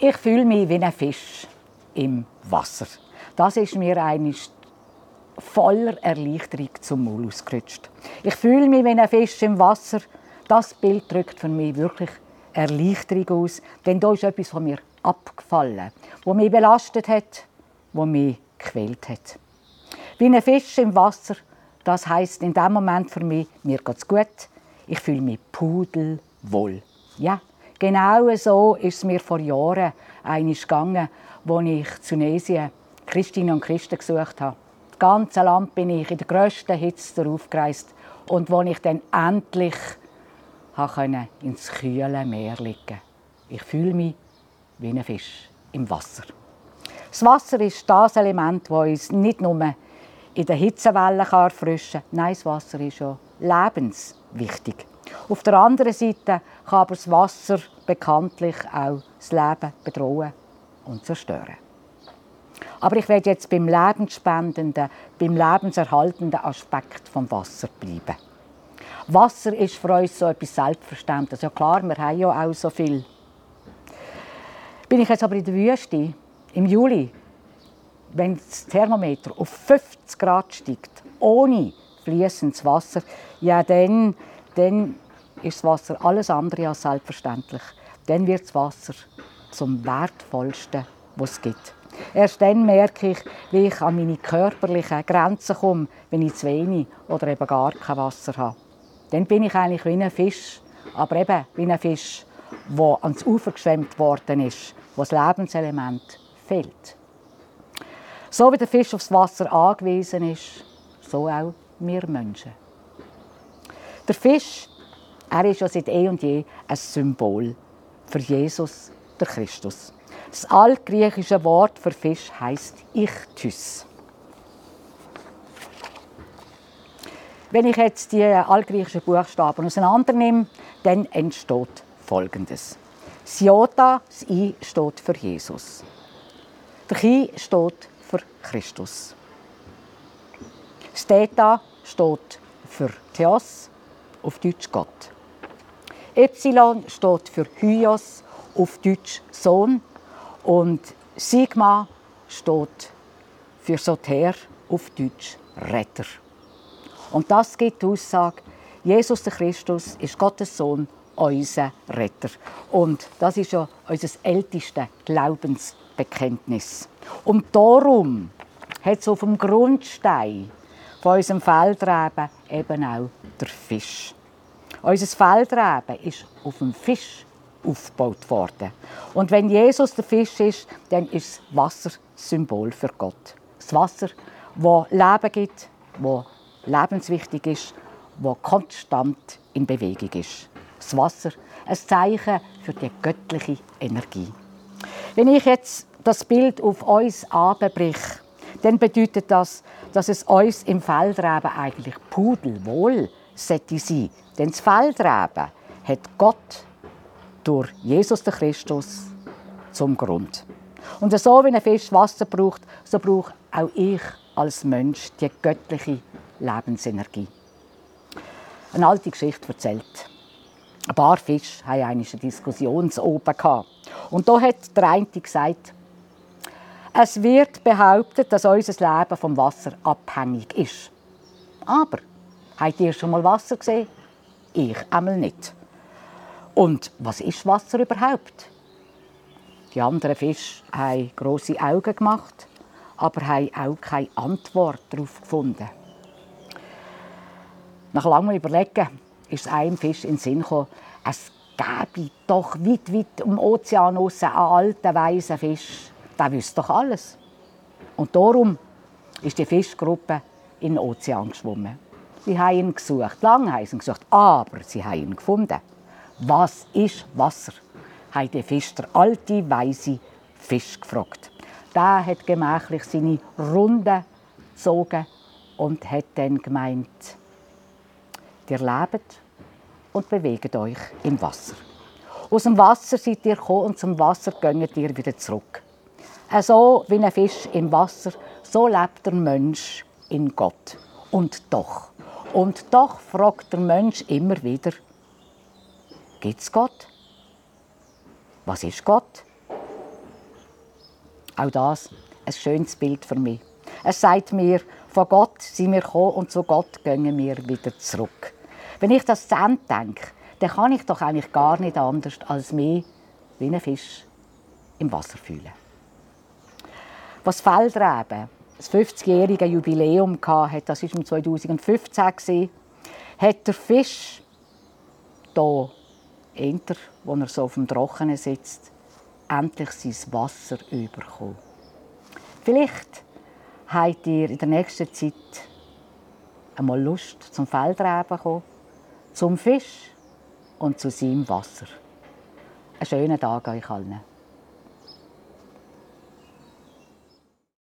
Ich fühle mich wie ein Fisch im Wasser. Das ist mir eigentlich voller Erleichterung zum Maul ausgerutscht. Ich fühle mich wie ein Fisch im Wasser. Das Bild drückt für mich wirklich Erleichterung aus, denn da ist etwas von mir abgefallen, wo mich belastet hat, wo mich gequält hat. Wie ein Fisch im Wasser, das heißt in dem Moment für mich, mir geht's gut, ich fühle mich pudelwohl. Ja, genau so ist es mir vor Jahren einig gegangen, als ich zu Tunesien Christinnen und Christen gesucht habe. Das ganze Land bin ich in der grössten Hitze darauf gereist. Und als ich dann endlich konnte ins kühle Meer liegen Ich fühle mich wie ein Fisch im Wasser. Das Wasser ist das Element, das uns nicht nur in der Hitzewelle erfrischen kann. Nein, das Wasser ist schon lebenswichtig. Auf der anderen Seite kann aber das Wasser bekanntlich auch das Leben bedrohen und zerstören. Aber ich werde jetzt beim lebensspendenden, beim lebenserhaltenden Aspekt vom Wasser bleiben. Wasser ist für uns so etwas Selbstverständliches. Ja klar, wir haben ja auch so viel. Bin ich jetzt aber in der Wüste, im Juli, wenn das Thermometer auf 50 Grad steigt, ohne fließendes Wasser, ja dann, dann ist das Wasser alles andere als selbstverständlich. Dann wird das Wasser zum wertvollsten, was es gibt. Erst dann merke ich, wie ich an meine körperlichen Grenzen komme, wenn ich zu wenig oder eben gar kein Wasser habe. Dann bin ich eigentlich wie ein Fisch, aber eben wie ein Fisch, der ans Ufer geschwemmt worden ist, wo das Lebenselement fehlt. So wie der Fisch aufs Wasser angewiesen ist, so auch wir Menschen. Der Fisch, er ist ja seit eh und je ein Symbol für Jesus, der Christus. Das altgriechische Wort für Fisch heißt Ichthys. Wenn ich jetzt die altgriechischen Buchstaben auseinandernehme, dann entsteht Folgendes. Das Jota, das I steht für Jesus. Der Chi steht für Christus. Das Theta steht für Theos, auf Deutsch Gott. Epsilon steht für Hyos, auf Deutsch Sohn. Und Sigma steht für Soter, auf Deutsch Retter. Und das gibt die Aussage, Jesus Christus ist Gottes Sohn, unser Retter. Und das ist ja unser ältestes Glaubensbekenntnis. Und darum hat auf dem Grundstein von unserem Feldreben eben auch der Fisch. Unser Feldreben ist auf dem Fisch aufgebaut worden. Und wenn Jesus der Fisch ist, dann ist das Wasser Symbol für Gott. Das Wasser, das Leben gibt, das lebenswichtig ist, das konstant in Bewegung ist. Das Wasser, ein Zeichen für die göttliche Energie. Wenn ich jetzt das Bild auf uns anbreche, dann bedeutet das, dass es uns im Feldreben eigentlich pudelwohl sollte sein. Denn das Feldreben hat Gott durch Jesus Christus zum Grund. Und so wie ein Fisch Wasser braucht, so braucht auch ich als Mensch die göttliche Lebensenergie. Eine alte Geschichte erzählt. Ein paar Fische hatten eine Diskussion oben. Und da hat der eine gesagt, es wird behauptet, dass unser Leben vom Wasser abhängig ist. Aber, habt ihr schon mal Wasser gesehen? Ich einmal nicht. Und was ist Wasser überhaupt? Die anderen Fische haben grosse Augen gemacht, aber haben auch keine Antwort darauf gefunden. Nach langem Überlegen ist einem Fisch in den Sinn gekommen, es gäbe doch weit, weit im Ozean einen alten, weisen Fisch. Der wüsste doch alles. Und darum ist die Fischgruppe in den Ozean geschwommen. Sie haben ihn gesucht, lange haben sie ihn gesucht, aber sie haben ihn gefunden. Was ist Wasser? hat der Fisch der alte, weise Fisch gefragt. Der hat gemächlich seine Runde gezogen und hat dann gemeint, ihr lebt und bewegt euch im Wasser. Aus dem Wasser seid ihr gekommen und zum Wasser gönnt ihr wieder zurück. So wie ein Fisch im Wasser, so lebt der Mensch in Gott. Und doch, und doch fragt der Mensch immer wieder, gibt es Gott? Was ist Gott? Auch das ein schönes Bild für mich. Es sagt mir, von Gott sind wir gekommen und zu Gott gehen wir wieder zurück. Wenn ich das zu Ende denke, dann kann ich doch eigentlich gar nicht anders als mich wie ein Fisch im Wasser fühlen. Was Feldreben das 50-jährige Jubiläum hatte, das war 2015, hat der Fisch hier, hinter, wo er so auf dem Trockenen sitzt, endlich sein Wasser bekommen. Vielleicht habt ihr in der nächsten Zeit einmal Lust zum Feldreben kommen, zum Fisch und zu seinem Wasser. Einen schönen Tag euch allen.